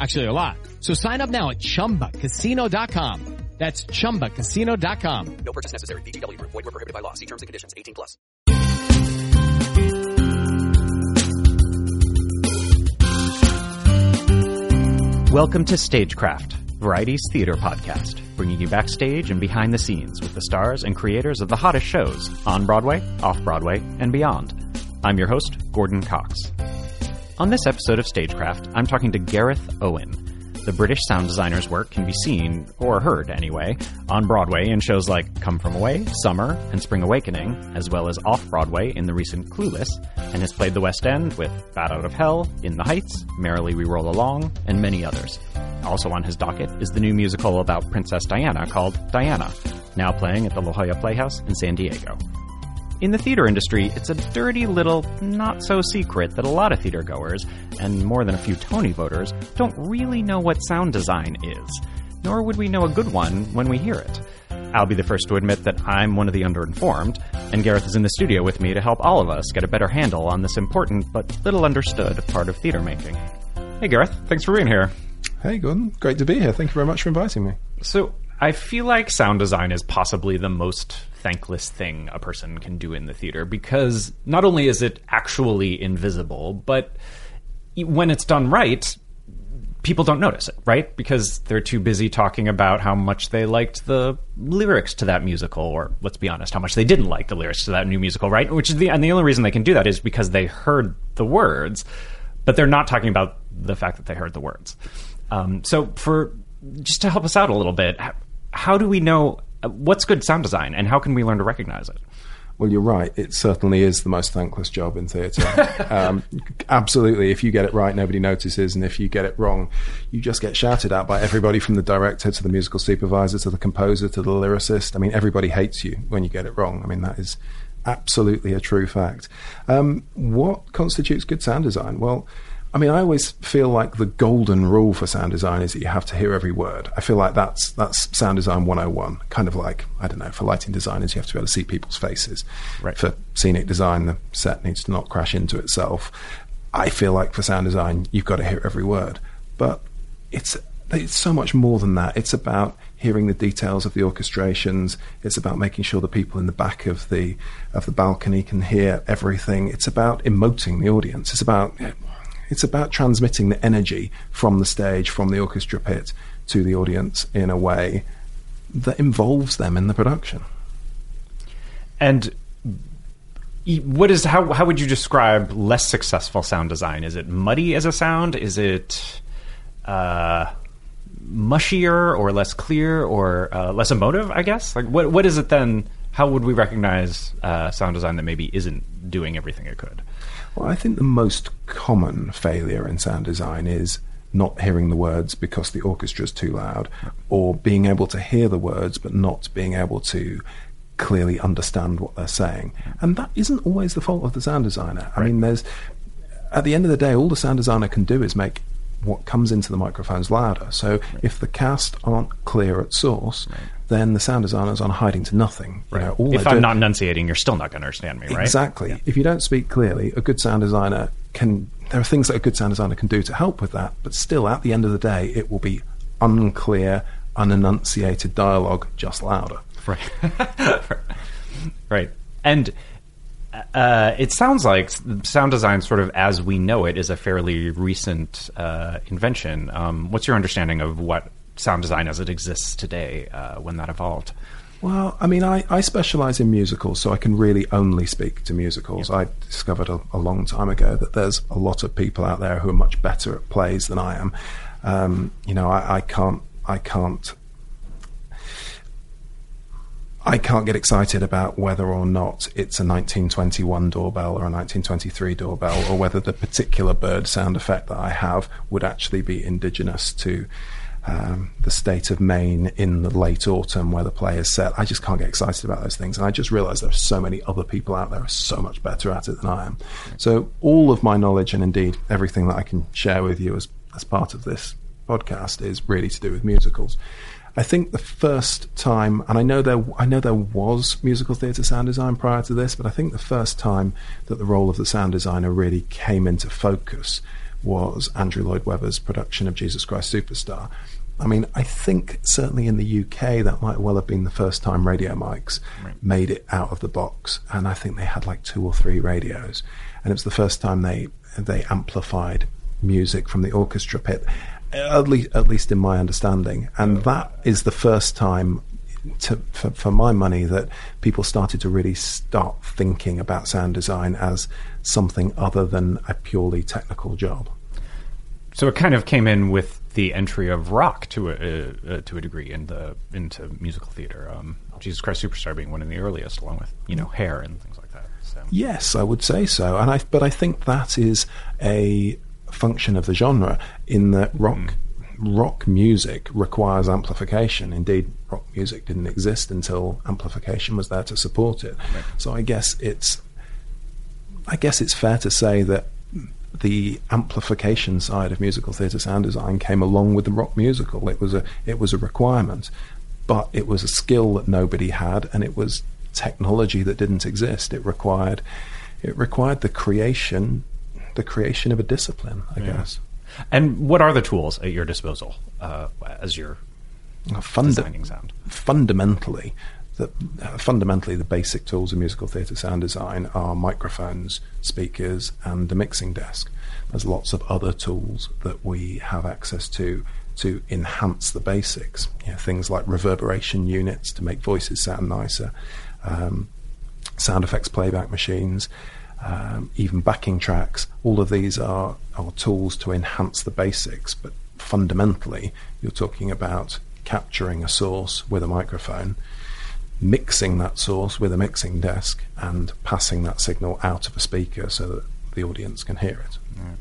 Actually, a lot. So sign up now at ChumbaCasino.com. That's ChumbaCasino.com. No purchase necessary. VGW Group. Void where prohibited by law. See terms and conditions. 18 plus. Welcome to Stagecraft, Variety's theater podcast, bringing you backstage and behind the scenes with the stars and creators of the hottest shows on Broadway, off Broadway, and beyond. I'm your host, Gordon Cox. On this episode of Stagecraft, I'm talking to Gareth Owen. The British sound designer's work can be seen, or heard anyway, on Broadway in shows like Come From Away, Summer, and Spring Awakening, as well as off Broadway in the recent Clueless, and has played the West End with Bat Out of Hell, In the Heights, Merrily We Roll Along, and many others. Also on his docket is the new musical about Princess Diana called Diana, now playing at the La Jolla Playhouse in San Diego. In the theater industry, it's a dirty little not so secret that a lot of theater goers, and more than a few Tony voters, don't really know what sound design is. Nor would we know a good one when we hear it. I'll be the first to admit that I'm one of the underinformed, and Gareth is in the studio with me to help all of us get a better handle on this important but little understood part of theater making. Hey Gareth, thanks for being here. Hey, Gordon. Great to be here. Thank you very much for inviting me. So, I feel like sound design is possibly the most thankless thing a person can do in the theater because not only is it actually invisible, but when it's done right, people don't notice it, right? Because they're too busy talking about how much they liked the lyrics to that musical, or let's be honest, how much they didn't like the lyrics to that new musical, right? Which is the and the only reason they can do that is because they heard the words, but they're not talking about the fact that they heard the words. Um, so for just to help us out a little bit, how, do we know what's good sound design, and how can we learn to recognize it? Well, you're right. It certainly is the most thankless job in theatre. um, absolutely. If you get it right, nobody notices. And if you get it wrong, you just get shouted at by everybody from the director to the musical supervisor to the composer to the lyricist. I mean, everybody hates you when you get it wrong. I mean, that is absolutely a true fact. Um, what constitutes good sound design? Well, I mean, I always feel like the golden rule for sound design is that you have to hear every word. I feel like that's that's sound design 101. Kind of like, I don't know, for lighting designers, you have to be able to see people's faces. Right. For scenic design, the set needs to not crash into itself. I feel like for sound design, you've got to hear every word. But it's it's so much more than that. It's about hearing the details of the orchestrations. It's about making sure the people in the back of the of the balcony can hear everything. It's about emoting the audience. It's about It's about transmitting the energy from the stage, from the orchestra pit to the audience in a way that involves them in the production. And what is how how would you describe less successful sound design? Is it muddy as a sound? Is it uh, mushier or less clear or uh, less emotive? I guess. Like what what is it then? How would we recognize uh, sound design that maybe isn't doing everything it could? Well, I think the most common failure in sound design is not hearing the words because the orchestra is too loud, or being able to hear the words but not being able to clearly understand what they're saying. And that isn't always the fault of the sound designer. I mean, there's at the end of the day, all the sound designer can do is make what comes into the microphones louder. So right. if the cast aren't clear at source, right. then the sound designers aren't hiding to nothing. Right. You know, if I'm not enunciating, you're still not going to understand me, right? Exactly. Yeah. If you don't speak clearly, a good sound designer can. There are things that a good sound designer can do to help with that, but still, at the end of the day, it will be unclear, unenunciated dialogue, just louder. Right. right. And uh, it sounds like sound design, sort of as we know it, is a fairly recent uh, invention. Um, what's your understanding of what sound design as it exists today, uh, when that evolved? Well, I mean, I, I specialize in musicals, so I can really only speak to musicals. Yep. I discovered a, a, long time ago that there's a lot of people out there who are much better at plays than I am. Um, you know, I, I can't, I can't I can't get excited about whether or not it's a 1921 doorbell or a 1923 doorbell, or whether the particular bird sound effect that I have would actually be indigenous to um, the state of Maine in the late autumn where the play is set. I just can't get excited about those things. And I just realize there are so many other people out there who are so much better at it than I am. So, all of my knowledge and indeed everything that I can share with you as, as part of this podcast is really to do with musicals. I think the first time, and I know there, I know there was musical theatre sound design prior to this, but I think the first time that the role of the sound designer really came into focus was Andrew Lloyd Webber's production of Jesus Christ Superstar. I mean, I think certainly in the UK that might well have been the first time radio mics right. made it out of the box, and I think they had like two or three radios, and it was the first time they they amplified music from the orchestra pit at least at least in my understanding, and that is the first time. To, for, for my money, that people started to really start thinking about sound design as something other than a purely technical job. So it kind of came in with the entry of rock to a uh, to a degree in the into musical theater. Um, Jesus Christ Superstar being one of the earliest, along with you know Hair and things like that. So. Yes, I would say so, and I but I think that is a function of the genre in that rock mm. rock music requires amplification. Indeed, rock music didn't exist until amplification was there to support it. Right. So I guess it's I guess it's fair to say that the amplification side of musical theatre sound design came along with the rock musical. It was a it was a requirement, but it was a skill that nobody had, and it was technology that didn't exist. It required it required the creation the creation of a discipline, I yeah. guess. And what are the tools at your disposal uh, as you're Funda- designing sound? Fundamentally, the, uh, fundamentally, the basic tools of musical theatre sound design are microphones, speakers, and the mixing desk. There's lots of other tools that we have access to to enhance the basics. You know, things like reverberation units to make voices sound nicer, um, sound effects playback machines, um, even backing tracks. All of these are, are tools to enhance the basics, but fundamentally, you're talking about capturing a source with a microphone, mixing that source with a mixing desk, and passing that signal out of a speaker so that the audience can hear it.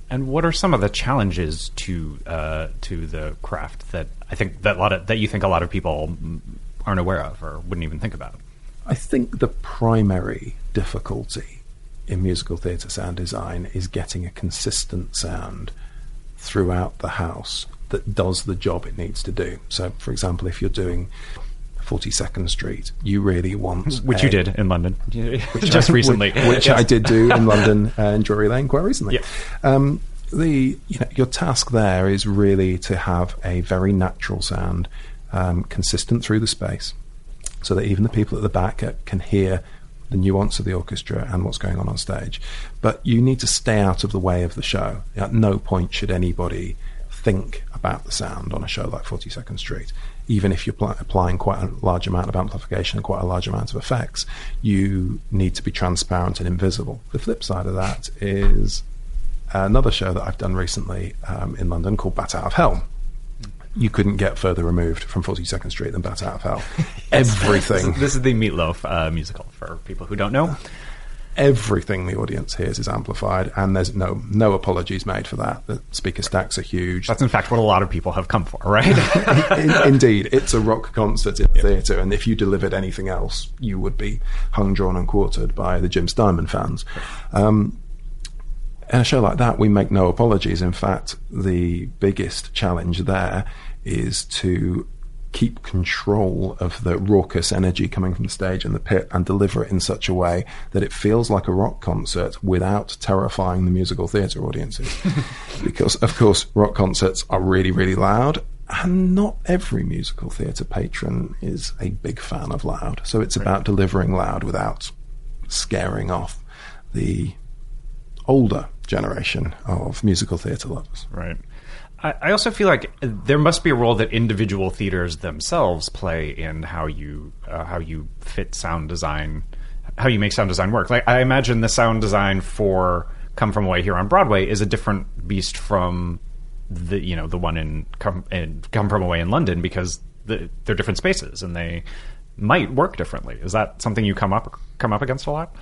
And what are some of the challenges to uh, to the craft that I think that a lot of, that you think a lot of people aren't aware of or wouldn't even think about? I think the primary difficulty in musical theatre sound design is getting a consistent sound throughout the house that does the job it needs to do. So, for example, if you're doing 42nd Street, you really want which a, you did in London just I, recently, which, which yes. I did do in London uh, in Drury Lane quite recently. Yeah. Um, the you know your task there is really to have a very natural sound, um, consistent through the space, so that even the people at the back can hear the nuance of the orchestra and what's going on on stage. But you need to stay out of the way of the show. At no point should anybody think about the sound on a show like 42nd Street. Even if you're pl- applying quite a large amount of amplification and quite a large amount of effects, you need to be transparent and invisible. The flip side of that is another show that I've done recently um, in London called Bat Out of Hell. You couldn't get further removed from 42nd Street than Bat Out of Hell. Everything. This is the Meatloaf uh, musical for people who don't know. everything the audience hears is amplified, and there's no no apologies made for that. The speaker stacks are huge. That's in fact what a lot of people have come for, right? In- indeed, it's a rock concert in theatre, and if you delivered anything else, you would be hung, drawn, and quartered by the Jim Steinman fans. Um, in a show like that, we make no apologies. In fact, the biggest challenge there is to keep control of the raucous energy coming from the stage and the pit and deliver it in such a way that it feels like a rock concert without terrifying the musical theatre audiences. because, of course, rock concerts are really, really loud. And not every musical theatre patron is a big fan of loud. So it's about delivering loud without scaring off the older generation of musical theatre lovers. Right. I, also feel like there must be a role that individual theaters themselves play in how you uh, how you fit sound design, how you make sound design work. Like I imagine the sound design for Come From Away here on Broadway is a different beast from the you know the one in Come in Come From Away in London because the, they're different spaces and they might work differently. Is that something you come up come up against a lot?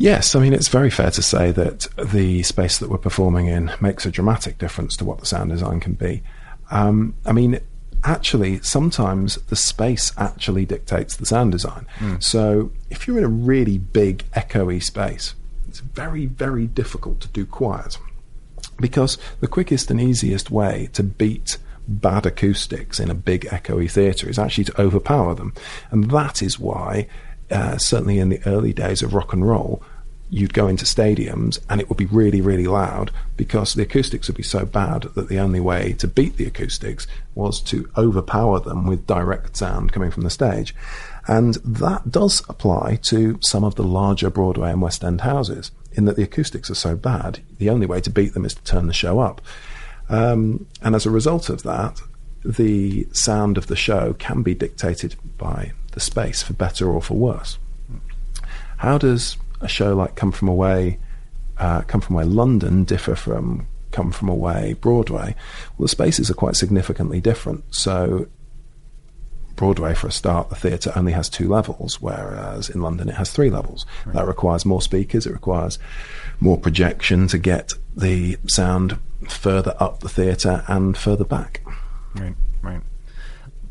Yes, I mean, it's very fair to say that the space that we're performing in makes a dramatic difference to what the sound design can be. Um, I mean, actually, sometimes the space actually dictates the sound design. So if you're in a really big, echoey space, it's very, very difficult to do quiet because the quickest and easiest way to beat bad acoustics in a big echoey theatre is actually to overpower them. And that is why, uh, certainly in the early days of rock and roll, you'd go into stadiums and it would be really, really loud because the acoustics would be so bad that the only way to beat the acoustics was to overpower them with direct sound coming from the stage. And that does apply to some of the larger Broadway and West End houses, in that the acoustics are so bad, the only way to beat them is to turn the show up. Um, and as a result of that, the sound of the show can be dictated by the space, for better or for worse. How does a show like Come From Away, uh, Come From Away London differ from Come From Away Broadway? Well, the spaces are quite significantly different. So, Broadway, for a start, the theatre only has two levels, whereas in London it has three levels. That requires more speakers, it requires more projection to get the sound further up the theatre and further back. Right, right.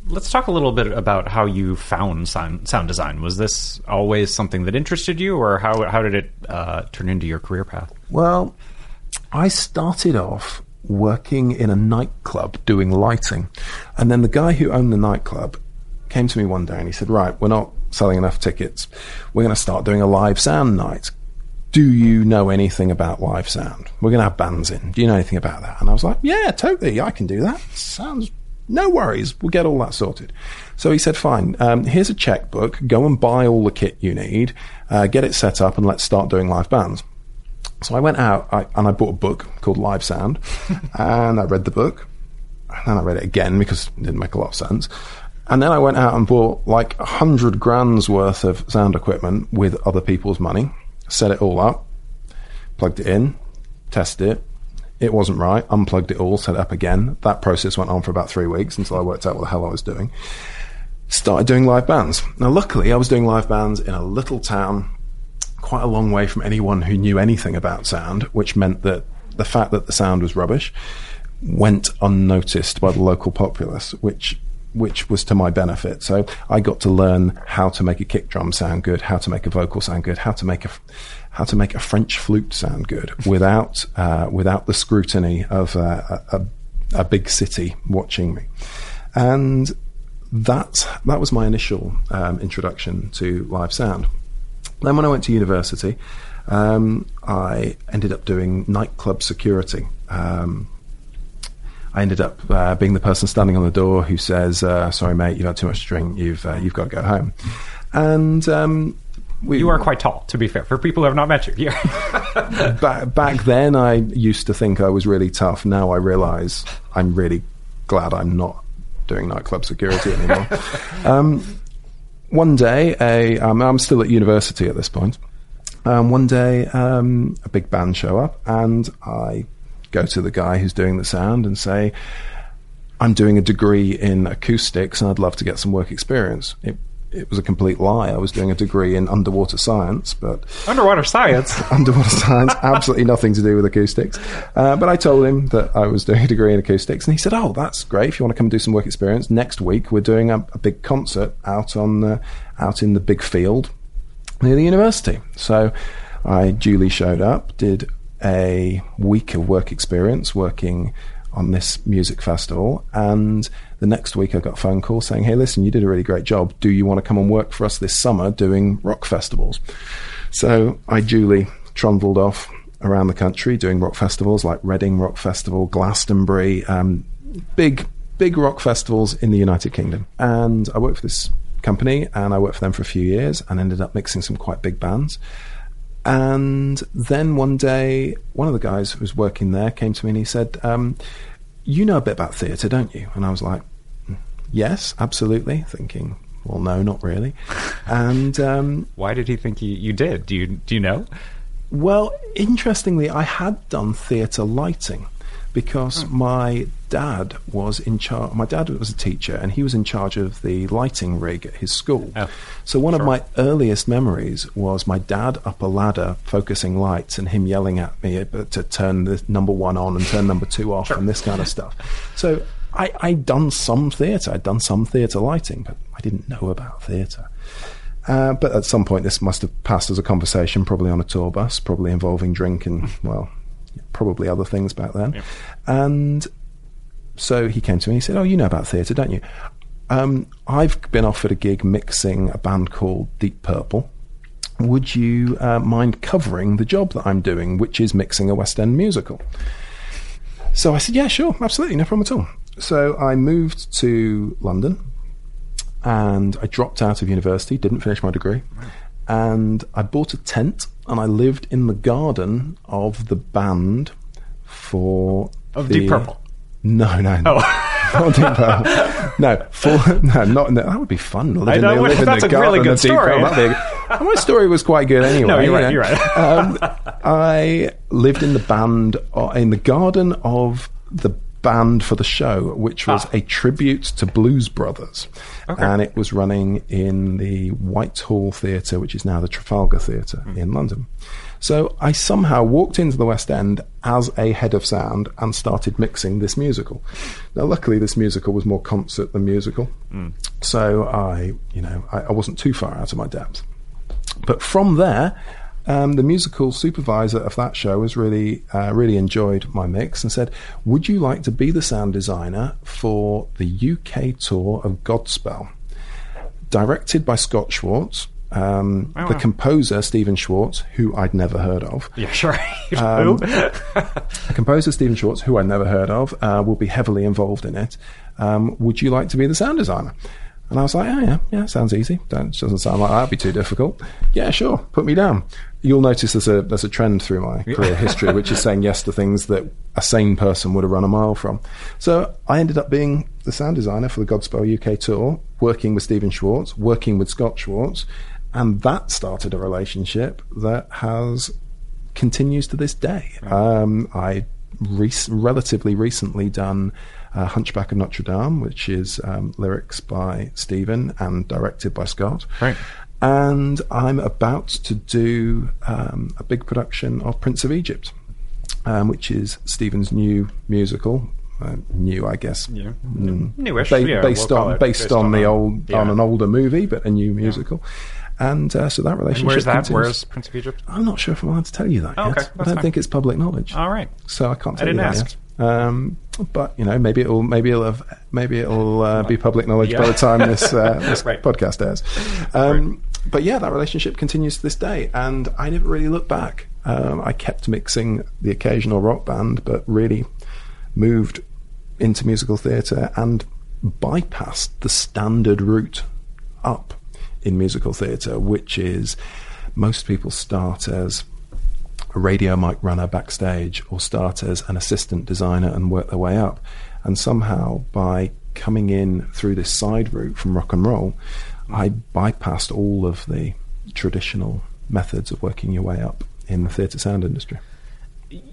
Let's talk a little bit about how you found sound, sound design. Was this always something that interested you, or how how did it uh, turn into your career path? Well, I started off working in a nightclub doing lighting. And then the guy who owned the nightclub came to me one day and he said, Right, we're not selling enough tickets. We're going to start doing a live sound night. Do you know anything about live sound? We're going to have bands in. Do you know anything about that? And I was like, Yeah, totally. I can do that. Sounds no worries. We'll get all that sorted. So he said, fine, um, here's a checkbook. Go and buy all the kit you need, uh, get it set up, and let's start doing live bands. So I went out I, and I bought a book called Live Sound, and I read the book, and then I read it again because it didn't make a lot of sense. And then I went out and bought like a hundred grand's worth of sound equipment with other people's money, set it all up, plugged it in, tested it. It wasn't right. Unplugged it all, set it up again. That process went on for about three weeks until I worked out what the hell I was doing. Started doing live bands. Now, luckily, I was doing live bands in a little town quite a long way from anyone who knew anything about sound, which meant that the fact that the sound was rubbish went unnoticed by the local populace, which which was to my benefit. So I got to learn how to make a kick drum sound good, how to make a vocal sound good, how to make a how to make a French flute sound good without uh, without the scrutiny of uh, a, a big city watching me, and that that was my initial um, introduction to live sound. Then, when I went to university, um, I ended up doing nightclub security. Um, I ended up uh, being the person standing on the door who says, uh, "Sorry, mate, you've had too much to drink. You've uh, you've got to go home." And um, we- you are quite tall, to be fair, for people who have not met you. Yeah. back back then I used to think I was really tough. Now I realise I'm really glad I'm not doing nightclub security anymore. um, one day, a um, I'm still at university at this point. Um, one day, um, a big band show up, and I go to the guy who's doing the sound and say, "I'm doing a degree in acoustics, and I'd love to get some work experience." It, it was a complete lie. I was doing a degree in underwater science, but Underwater science. underwater science, absolutely nothing to do with acoustics. Uh, but I told him that I was doing a degree in acoustics, and he said, "Oh, that's great. If you want to come and do some work experience next week, we're doing a, a big concert out on uh, out in the big field near the university." So I duly showed up, did a week of work experience working on this music festival, and the next week I got a phone call saying, "Hey, listen, you did a really great job. Do you want to come and work for us this summer doing rock festivals?" So I duly trundled off around the country doing rock festivals like Reading Rock Festival, Glastonbury, um, big, big rock festivals in the United Kingdom. And I worked for this company and I worked for them for a few years and ended up mixing some quite big bands. And then one day, one of the guys who was working there came to me and he said, um, You know a bit about theatre, don't you? And I was like, "Mm, Yes, absolutely. Thinking, well, no, not really. And um, Why did he think you, you did? Do you do you know? well, interestingly, I had done theatre lighting because my dad was in charge. My dad was a teacher, and he was in charge of the lighting rig at his school. Oh, so one of my earliest memories was my dad up a ladder focusing lights, and him yelling at me to turn the number one on and turn number two off, and this kind of stuff. So I, I'd done some theatre. I'd done some theatre lighting, but I didn't know about theatre. Uh, but at some point, this must have passed as a conversation, probably on a tour bus, probably involving drink and, well, probably other things back then. And so he came to me and he said, Oh, you know about theatre, don't you? Um, I've been offered a gig mixing a band called Deep Purple. Would you uh, mind covering the job that I'm doing, which is mixing a West End musical? So I said, Yeah, sure, absolutely, no problem at all. So I moved to London and I dropped out of university, didn't finish my degree, and I bought a tent and I lived in the garden of the band for Of the- Deep Purple? No, no, no. Purple. No, for no, not in the, that would be fun. Live I in know, in that's the a really good story. Purple. That'd be a- my story was quite good anyway. No, you're right, you know. you're right. um, I lived in the band uh, in the garden of the band for the show, which was Ah. a tribute to Blues Brothers, and it was running in the Whitehall Theatre, which is now the Trafalgar Theatre Hmm. in London. So I somehow walked into the West End as a head of sound and started mixing this musical. Now, luckily, this musical was more concert than musical, so I, you know, I, I wasn't too far out of my depth. But from there, um, the musical supervisor of that show has really, uh, really enjoyed my mix and said, "Would you like to be the sound designer for the UK tour of Godspell, directed by Scott Schwartz?" Um, the composer Stephen Schwartz, who I'd never heard of, Yeah, sure. Um, the composer Stephen Schwartz, who I'd never heard of, uh, will be heavily involved in it. Um, would you like to be the sound designer? And I was like, oh yeah, yeah, sounds easy. That doesn't sound like that'd be too difficult. Yeah, sure, put me down. You'll notice there's a there's a trend through my career history, which is saying yes to things that a sane person would have run a mile from. So I ended up being the sound designer for the Godspell UK tour, working with Stephen Schwartz, working with Scott Schwartz, and that started a relationship that has continues to this day. Um, I rec- relatively recently done uh, Hunchback of Notre Dame, which is um, lyrics by Stephen and directed by Scott. Right. And I'm about to do um, a big production of Prince of Egypt, um, which is Stephen's new musical. Uh, new, I guess. Yeah. Mm. Newish, Ba- yeah, based we'll call on based, Based on, on the old yeah. on an older movie, but a new musical. And uh, so that relationship. And where's that? continues. Where's Prince of Egypt? I'm not sure if I'm allowed to tell you that Oh, yet. okay, I don't fine. think it's public knowledge. All right. So I can't tell didn't you that ask. yet. Um, but you know, maybe it'll maybe it'll have, maybe it'll uh, be public knowledge by the time this uh, this Right. podcast airs. Um, But yeah, that relationship continues to this day, and I never really looked back. Um, I kept mixing the occasional rock band, but really moved into musical theatre and bypassed the standard route up in musical theatre, which is most people start as a radio mic runner backstage or start as an assistant designer and work their way up. And somehow, by coming in through this side route from rock and roll, I bypassed all of the traditional methods of working your way up in the theatre sound industry.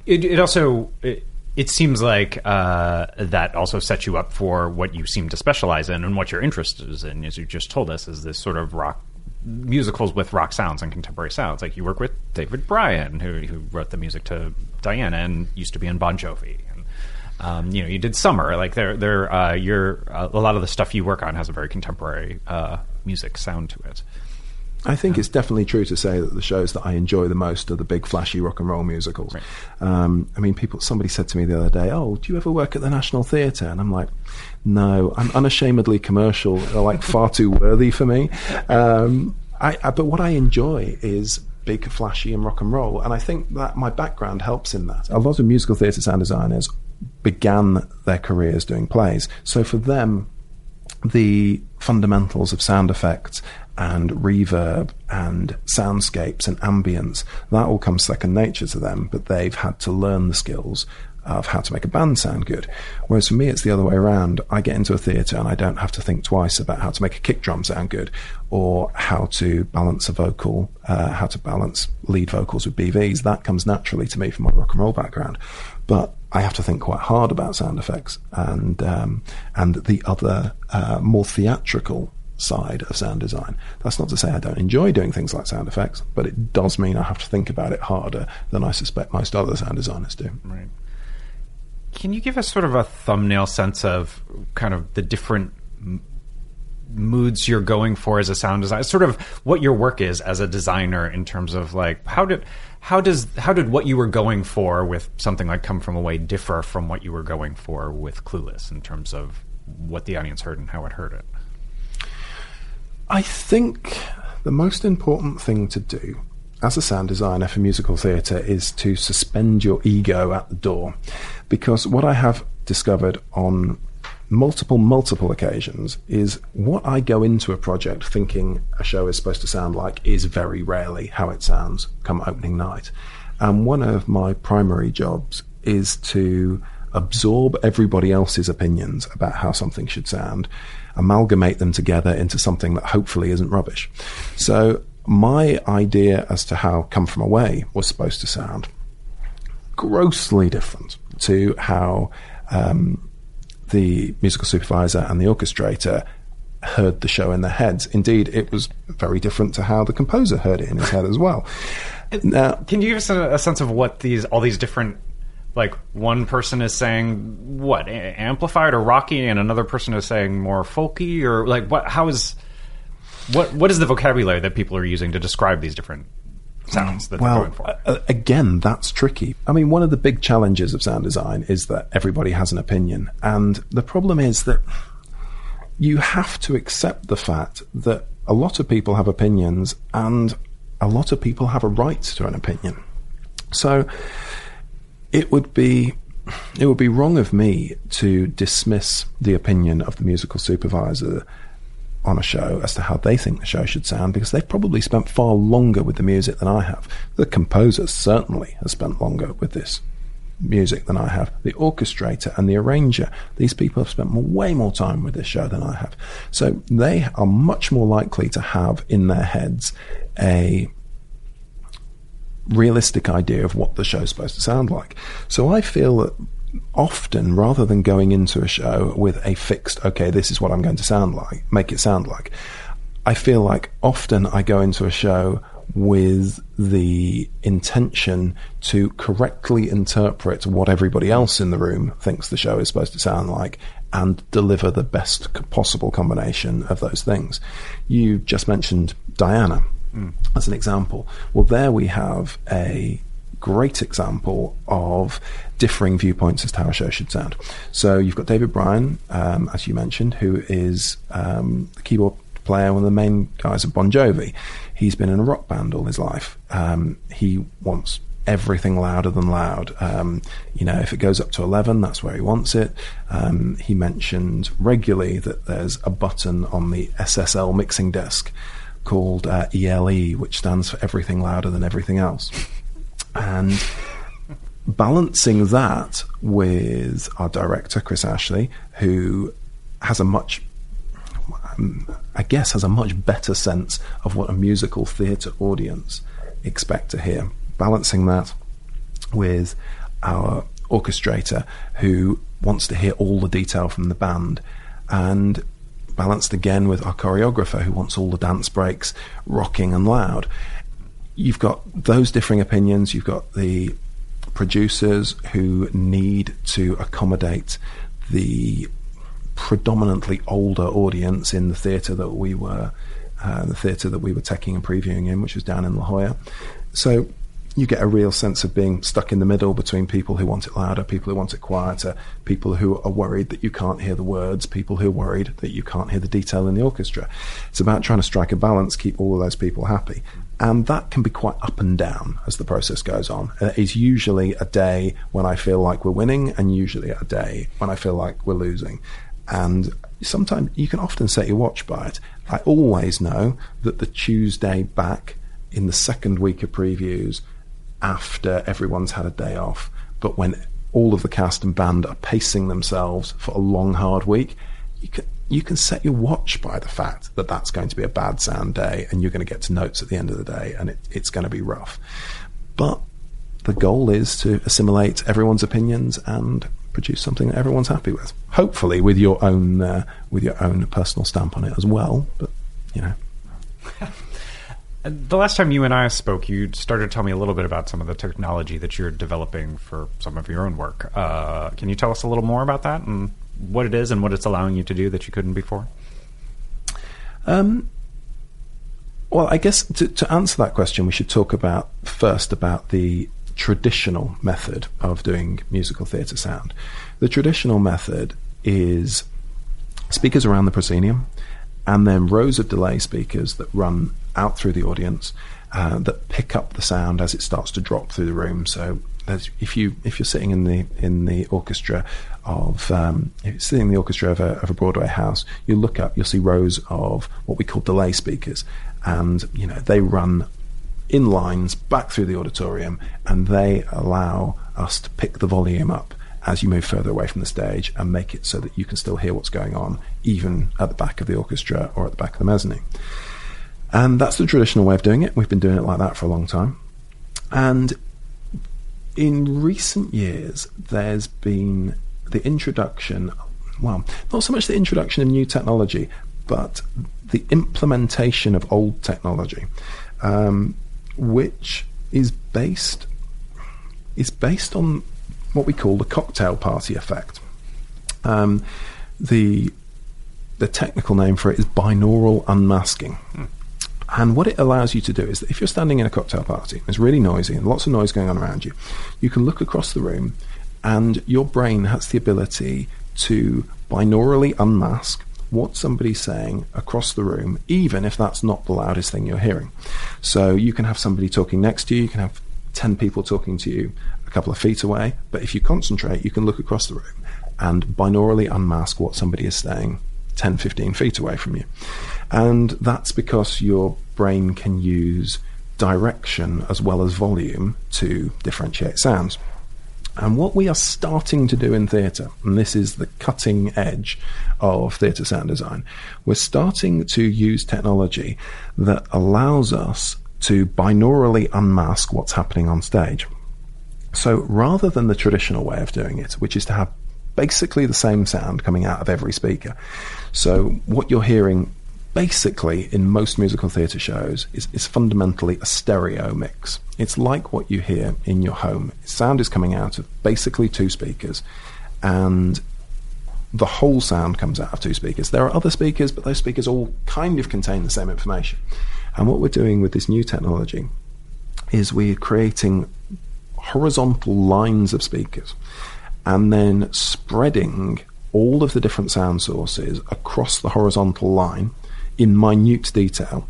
It, it also it, it seems like uh, that also sets you up for what you seem to specialize in and what your interest is in, as you just told us, is this sort of rock musicals with rock sounds and contemporary sounds. Like you work with David Bryan, who, who wrote the music to Diana and used to be in Bon Jovi. And, um, you know, you did Summer. Like there, there, uh, you're uh, a lot of the stuff you work on has a very contemporary uh, music sound to it. I think it's definitely true to say that the shows that I enjoy the most are the big, flashy rock and roll musicals. Right. Um, I mean, people. Somebody said to me the other day, "Oh, do you ever work at the National Theatre?" And I'm like, "No, I'm unashamedly commercial. They're like far too worthy for me." Um, I, I, but what I enjoy is big, flashy, and rock and roll, and I think that my background helps in that. A lot of musical theatre sound designers began their careers doing plays, so for them, the fundamentals of sound effects and reverb and soundscapes and ambience, that all comes second nature to them, but they've had to learn the skills of how to make a band sound good. Whereas for me, it's the other way around. I get into a theatre and I don't have to think twice about how to make a kick drum sound good or how to balance a vocal, uh, how to balance lead vocals with BVs. That comes naturally to me from my rock and roll background. But I have to think quite hard about sound effects and um, and the other uh, more theatrical side of sound design. That's not to say I don't enjoy doing things like sound effects, but it does mean I have to think about it harder than I suspect most other sound designers do. Right. Can you give us sort of a thumbnail sense of kind of the different m- moods you're going for as a sound designer? Sort of what your work is as a designer in terms of like how did how does how did what you were going for with something like Come From Away differ from what you were going for with Clueless in terms of what the audience heard and how it heard it? I think the most important thing to do as a sound designer for musical theatre is to suspend your ego at the door. Because what I have discovered on multiple, multiple occasions is what I go into a project thinking a show is supposed to sound like is very rarely how it sounds come opening night. And one of my primary jobs is to absorb everybody else's opinions about how something should sound, amalgamate them together into something that hopefully isn't rubbish. So my idea as to how Come From Away was supposed to sound grossly different to how um, the musical supervisor and the orchestrator heard the show in their heads. Indeed, it was very different to how the composer heard it in his head as well. Now, can you give us a, a sense of what these all these different like one person is saying what amplified or rocky and another person is saying more folky or like what how is what what is the vocabulary that people are using to describe these different sounds that well, they're going for? Uh, again, that's tricky. I mean, one of the big challenges of sound design is that everybody has an opinion, and the problem is that you have to accept the fact that a lot of people have opinions, and a lot of people have a right to an opinion. So it would be it would be wrong of me to dismiss the opinion of the musical supervisor on a show as to how they think the show should sound because they've probably spent far longer with the music than I have. The composer certainly has spent longer with this music than I have. The orchestrator and the arranger, these people have spent more, way more time with this show than I have. So they are much more likely to have in their heads a realistic idea of what the show's supposed to sound like. So I feel that often rather than going into a show with a fixed, okay, this is what I'm going to sound like, make it sound like, I feel like often I go into a show with the intention to correctly interpret what everybody else in the room thinks the show is supposed to sound like and deliver the best possible combination of those things. You just mentioned Diana mm. as an example. Well, there we have a great example of differing viewpoints as to how a show should sound. So you've got David Bryan, um, as you mentioned, who is um, the keyboard player, one of the main guys of Bon Jovi. He's been in a rock band all his life. Um, he wants everything louder than loud. Um, you know, if it goes up to 11, that's where he wants it. Um, he mentioned regularly that there's a button on the SSL mixing desk called uh, ELE, which stands for Everything Louder Than Everything Else. And balancing that with our director, Chris Ashley, who has a much um, I guess, has a much better sense of what a musical theatre audience expect to hear. Balancing that with our orchestrator who wants to hear all the detail from the band and balanced again with our choreographer who wants all the dance breaks rocking and loud. You've got those differing opinions. You've got the producers who need to accommodate the predominantly older audience in the theatre that we were uh, the theatre that we were taking and previewing in, which was down in La Jolla. So you get a real sense of being stuck in the middle between people who want it louder, people who want it quieter, people who are worried that you can't hear the words, people who are worried that you can't hear the detail in the orchestra. It's about trying to strike a balance, keep all of those people happy. And that can be quite up and down as the process goes on. Uh, it's usually a day when I feel like we're winning, and usually a day when I feel like we're losing. And sometimes you can often set your watch by it. I always know that the Tuesday back in the second week of previews after everyone's had a day off, but when all of the cast and band are pacing themselves for a long, hard week, you can you can set your watch by the fact that that's going to be a bad sound day, and you're going to get to notes at the end of the day, and it, it's going to be rough. But the goal is to assimilate everyone's opinions and produce something that everyone's happy with. Hopefully, with your own uh, with your own personal stamp on it as well. But you know. The last time you and I spoke, you started to tell me a little bit about some of the technology that you're developing for some of your own work. Uh, can you tell us a little more about that and what it is and what it's allowing you to do that you couldn't before? Um, well, I guess to, to answer that question, we should talk about first about the traditional method of doing musical theatre sound. The traditional method is speakers around the proscenium and then rows of delay speakers that run out through the audience uh, that pick up the sound as it starts to drop through the room. So if you if you're sitting in the in the orchestra of um, if you're sitting in the orchestra of a, of a Broadway house, you look up, you'll see rows of what we call delay speakers, and you know they run in lines back through the auditorium, and they allow us to pick the volume up as you move further away from the stage and make it so that you can still hear what's going on, even at the back of the orchestra or at the back of the mezzanine. And that's the traditional way of doing it. We've been doing it like that for a long time. And in recent years, there's been the introduction, well, not so much the introduction of new technology, but the implementation of old technology. Um, which is based is based on what we call the cocktail party effect. Um, the the technical name for it is binaural unmasking. Hmm. And what it allows you to do is that if you're standing in a cocktail party, it's really noisy and lots of noise going on around you, you can look across the room and your brain has the ability to binaurally unmask what somebody's saying across the room, even if that's not the loudest thing you're hearing. So you can have somebody talking next to you, you can have 10 people talking to you a couple of feet away, but if you concentrate, you can look across the room and binaurally unmask what somebody is saying 10, 15 feet away from you. And that's because your brain can use direction as well as volume to differentiate sounds. And what we are starting to do in theatre, and this is the cutting edge of theatre sound design, we're starting to use technology that allows us to binaurally unmask what's happening on stage. So rather than the traditional way of doing it, which is to have basically the same sound coming out of every speaker. So what you're hearing basically in most musical theatre shows is, is fundamentally a stereo mix. It's like what you hear in your home. Sound is coming out of basically two speakers, and the whole sound comes out of two speakers. There are other speakers, but those speakers all kind of contain the same information. And what we're doing with this new technology is we're creating horizontal lines of speakers and then spreading all of the different sound sources across the horizontal line in minute detail,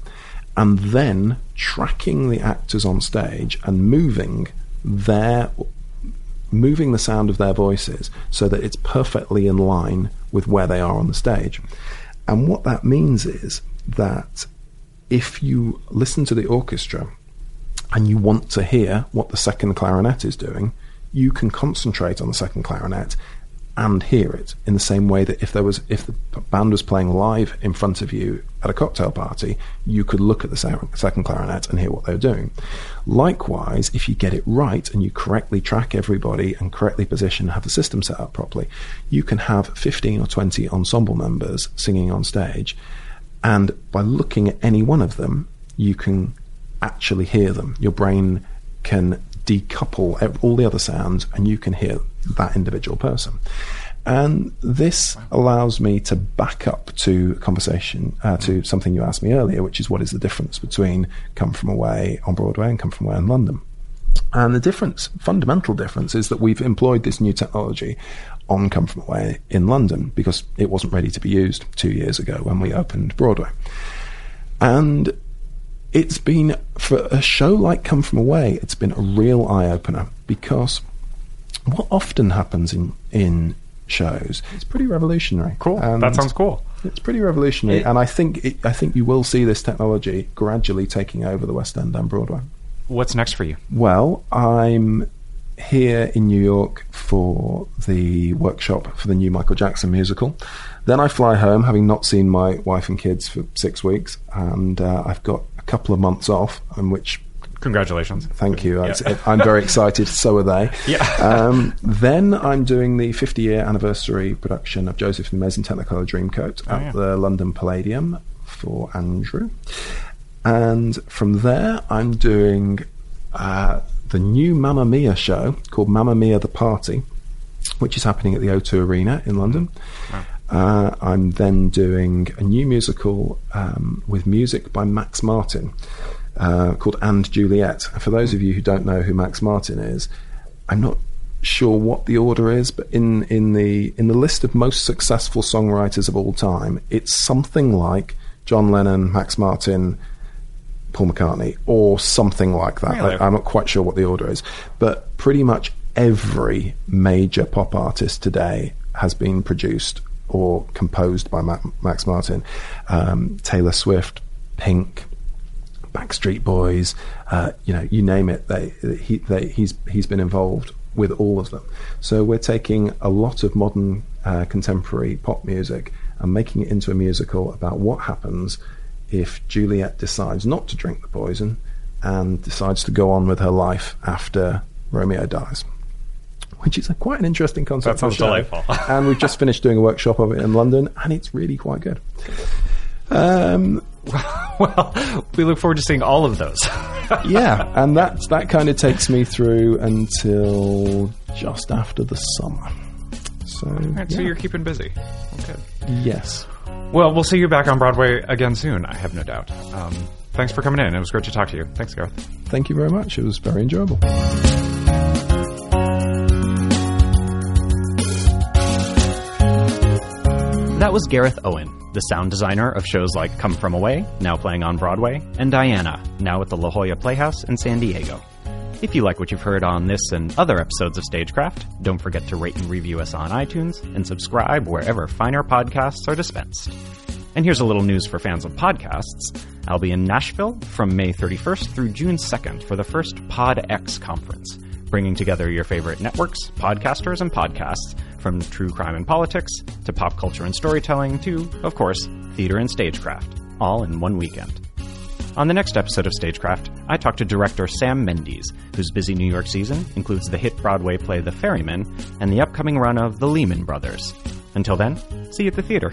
and then tracking the actors on stage and moving their moving the sound of their voices so that it's perfectly in line with where they are on the stage. And what that means is that if you listen to the orchestra and you want to hear what the second clarinet is doing, you can concentrate on the second clarinet and hear it in the same way that if there was if the band was playing live in front of you at a cocktail party, you could look at the second clarinet and hear what they were doing. Likewise, if you get it right and you correctly track everybody and correctly position, have the system set up properly, you can have 15 or 20 ensemble members singing on stage, and by looking at any one of them, you can actually hear them. Your brain can decouple all the other sounds and you can hear that individual person. And this allows me to back up to conversation, uh, to something you asked me earlier, which is what is the difference between Come From Away on Broadway and Come From Away in London. And the difference, fundamental difference, is that we've employed this new technology on Come From Away in London because it wasn't ready to be used two years ago when we opened Broadway. And it's been for a show like Come From Away, it's been a real eye opener because what often happens in in shows it's pretty revolutionary. Cool. And that sounds cool. It's pretty revolutionary, it, and I think it, I think you will see this technology gradually taking over the West End and Broadway. What's next for you? Well, I'm here in New York for the workshop for the new Michael Jackson musical. Then I fly home, having not seen my wife and kids for six weeks, and uh, I've got couple of months off, and which Congratulations. Thank you. Yeah. I'm very excited. So are they. Yeah. Um, then I'm doing the 50 year anniversary production of Joseph and the Amazing Technicolor Dreamcoat oh, at yeah. the London Palladium for Andrew. And from there, I'm doing uh, the new Mamma Mia show called Mamma Mia the Party, which is happening at the O2 Arena in London. Uh, I'm then doing a new musical um, with music by Max Martin uh, called And Juliet. And for those of you who don't know who Max Martin is, I'm not sure what the order is, but in, in the in the list of most successful songwriters of all time, it's something like John Lennon, Max Martin, Paul McCartney, or something like that. Really? I, I'm not quite sure what the order is, but pretty much every major pop artist today has been produced or composed by Max Martin, um, Taylor Swift, Pink, Backstreet Boys, uh, you know, you name it. They, he, they, he's he's been involved with all of them. So we're taking a lot of modern uh, contemporary pop music and making it into a musical about what happens if Juliet decides not to drink the poison and decides to go on with her life after Romeo dies which is a, quite an interesting concept. That sounds delightful. and we've just finished doing a workshop of it in London, and it's really quite good. Um, well, we look forward to seeing all of those. yeah, and that that kind of takes me through until just after the summer. So, right, yeah. so you're keeping busy. Okay. Yes. Well, we'll see you back on Broadway again soon. I have no doubt. Um, thanks for coming in. It was great to talk to you. Thanks, Gareth. Thank you very much. It was very enjoyable. That was Gareth Owen, the sound designer of shows like Come From Away, now playing on Broadway, and Diana, now at the La Jolla Playhouse in San Diego. If you like what you've heard on this and other episodes of Stagecraft, don't forget to rate and review us on iTunes and subscribe wherever finer podcasts are dispensed. And here's a little news for fans of podcasts. I'll be in Nashville from May 31st through June 2nd for the first PodX conference, bringing together your favorite networks, podcasters, and podcasts from true crime and politics to pop culture and storytelling to, of course, theater and stagecraft, all in one weekend. On the next episode of Stagecraft, I talk to director Sam Mendes, whose busy New York season includes the hit Broadway play The Ferryman and the upcoming run of The Lehman Brothers. Until then, see you at the theater.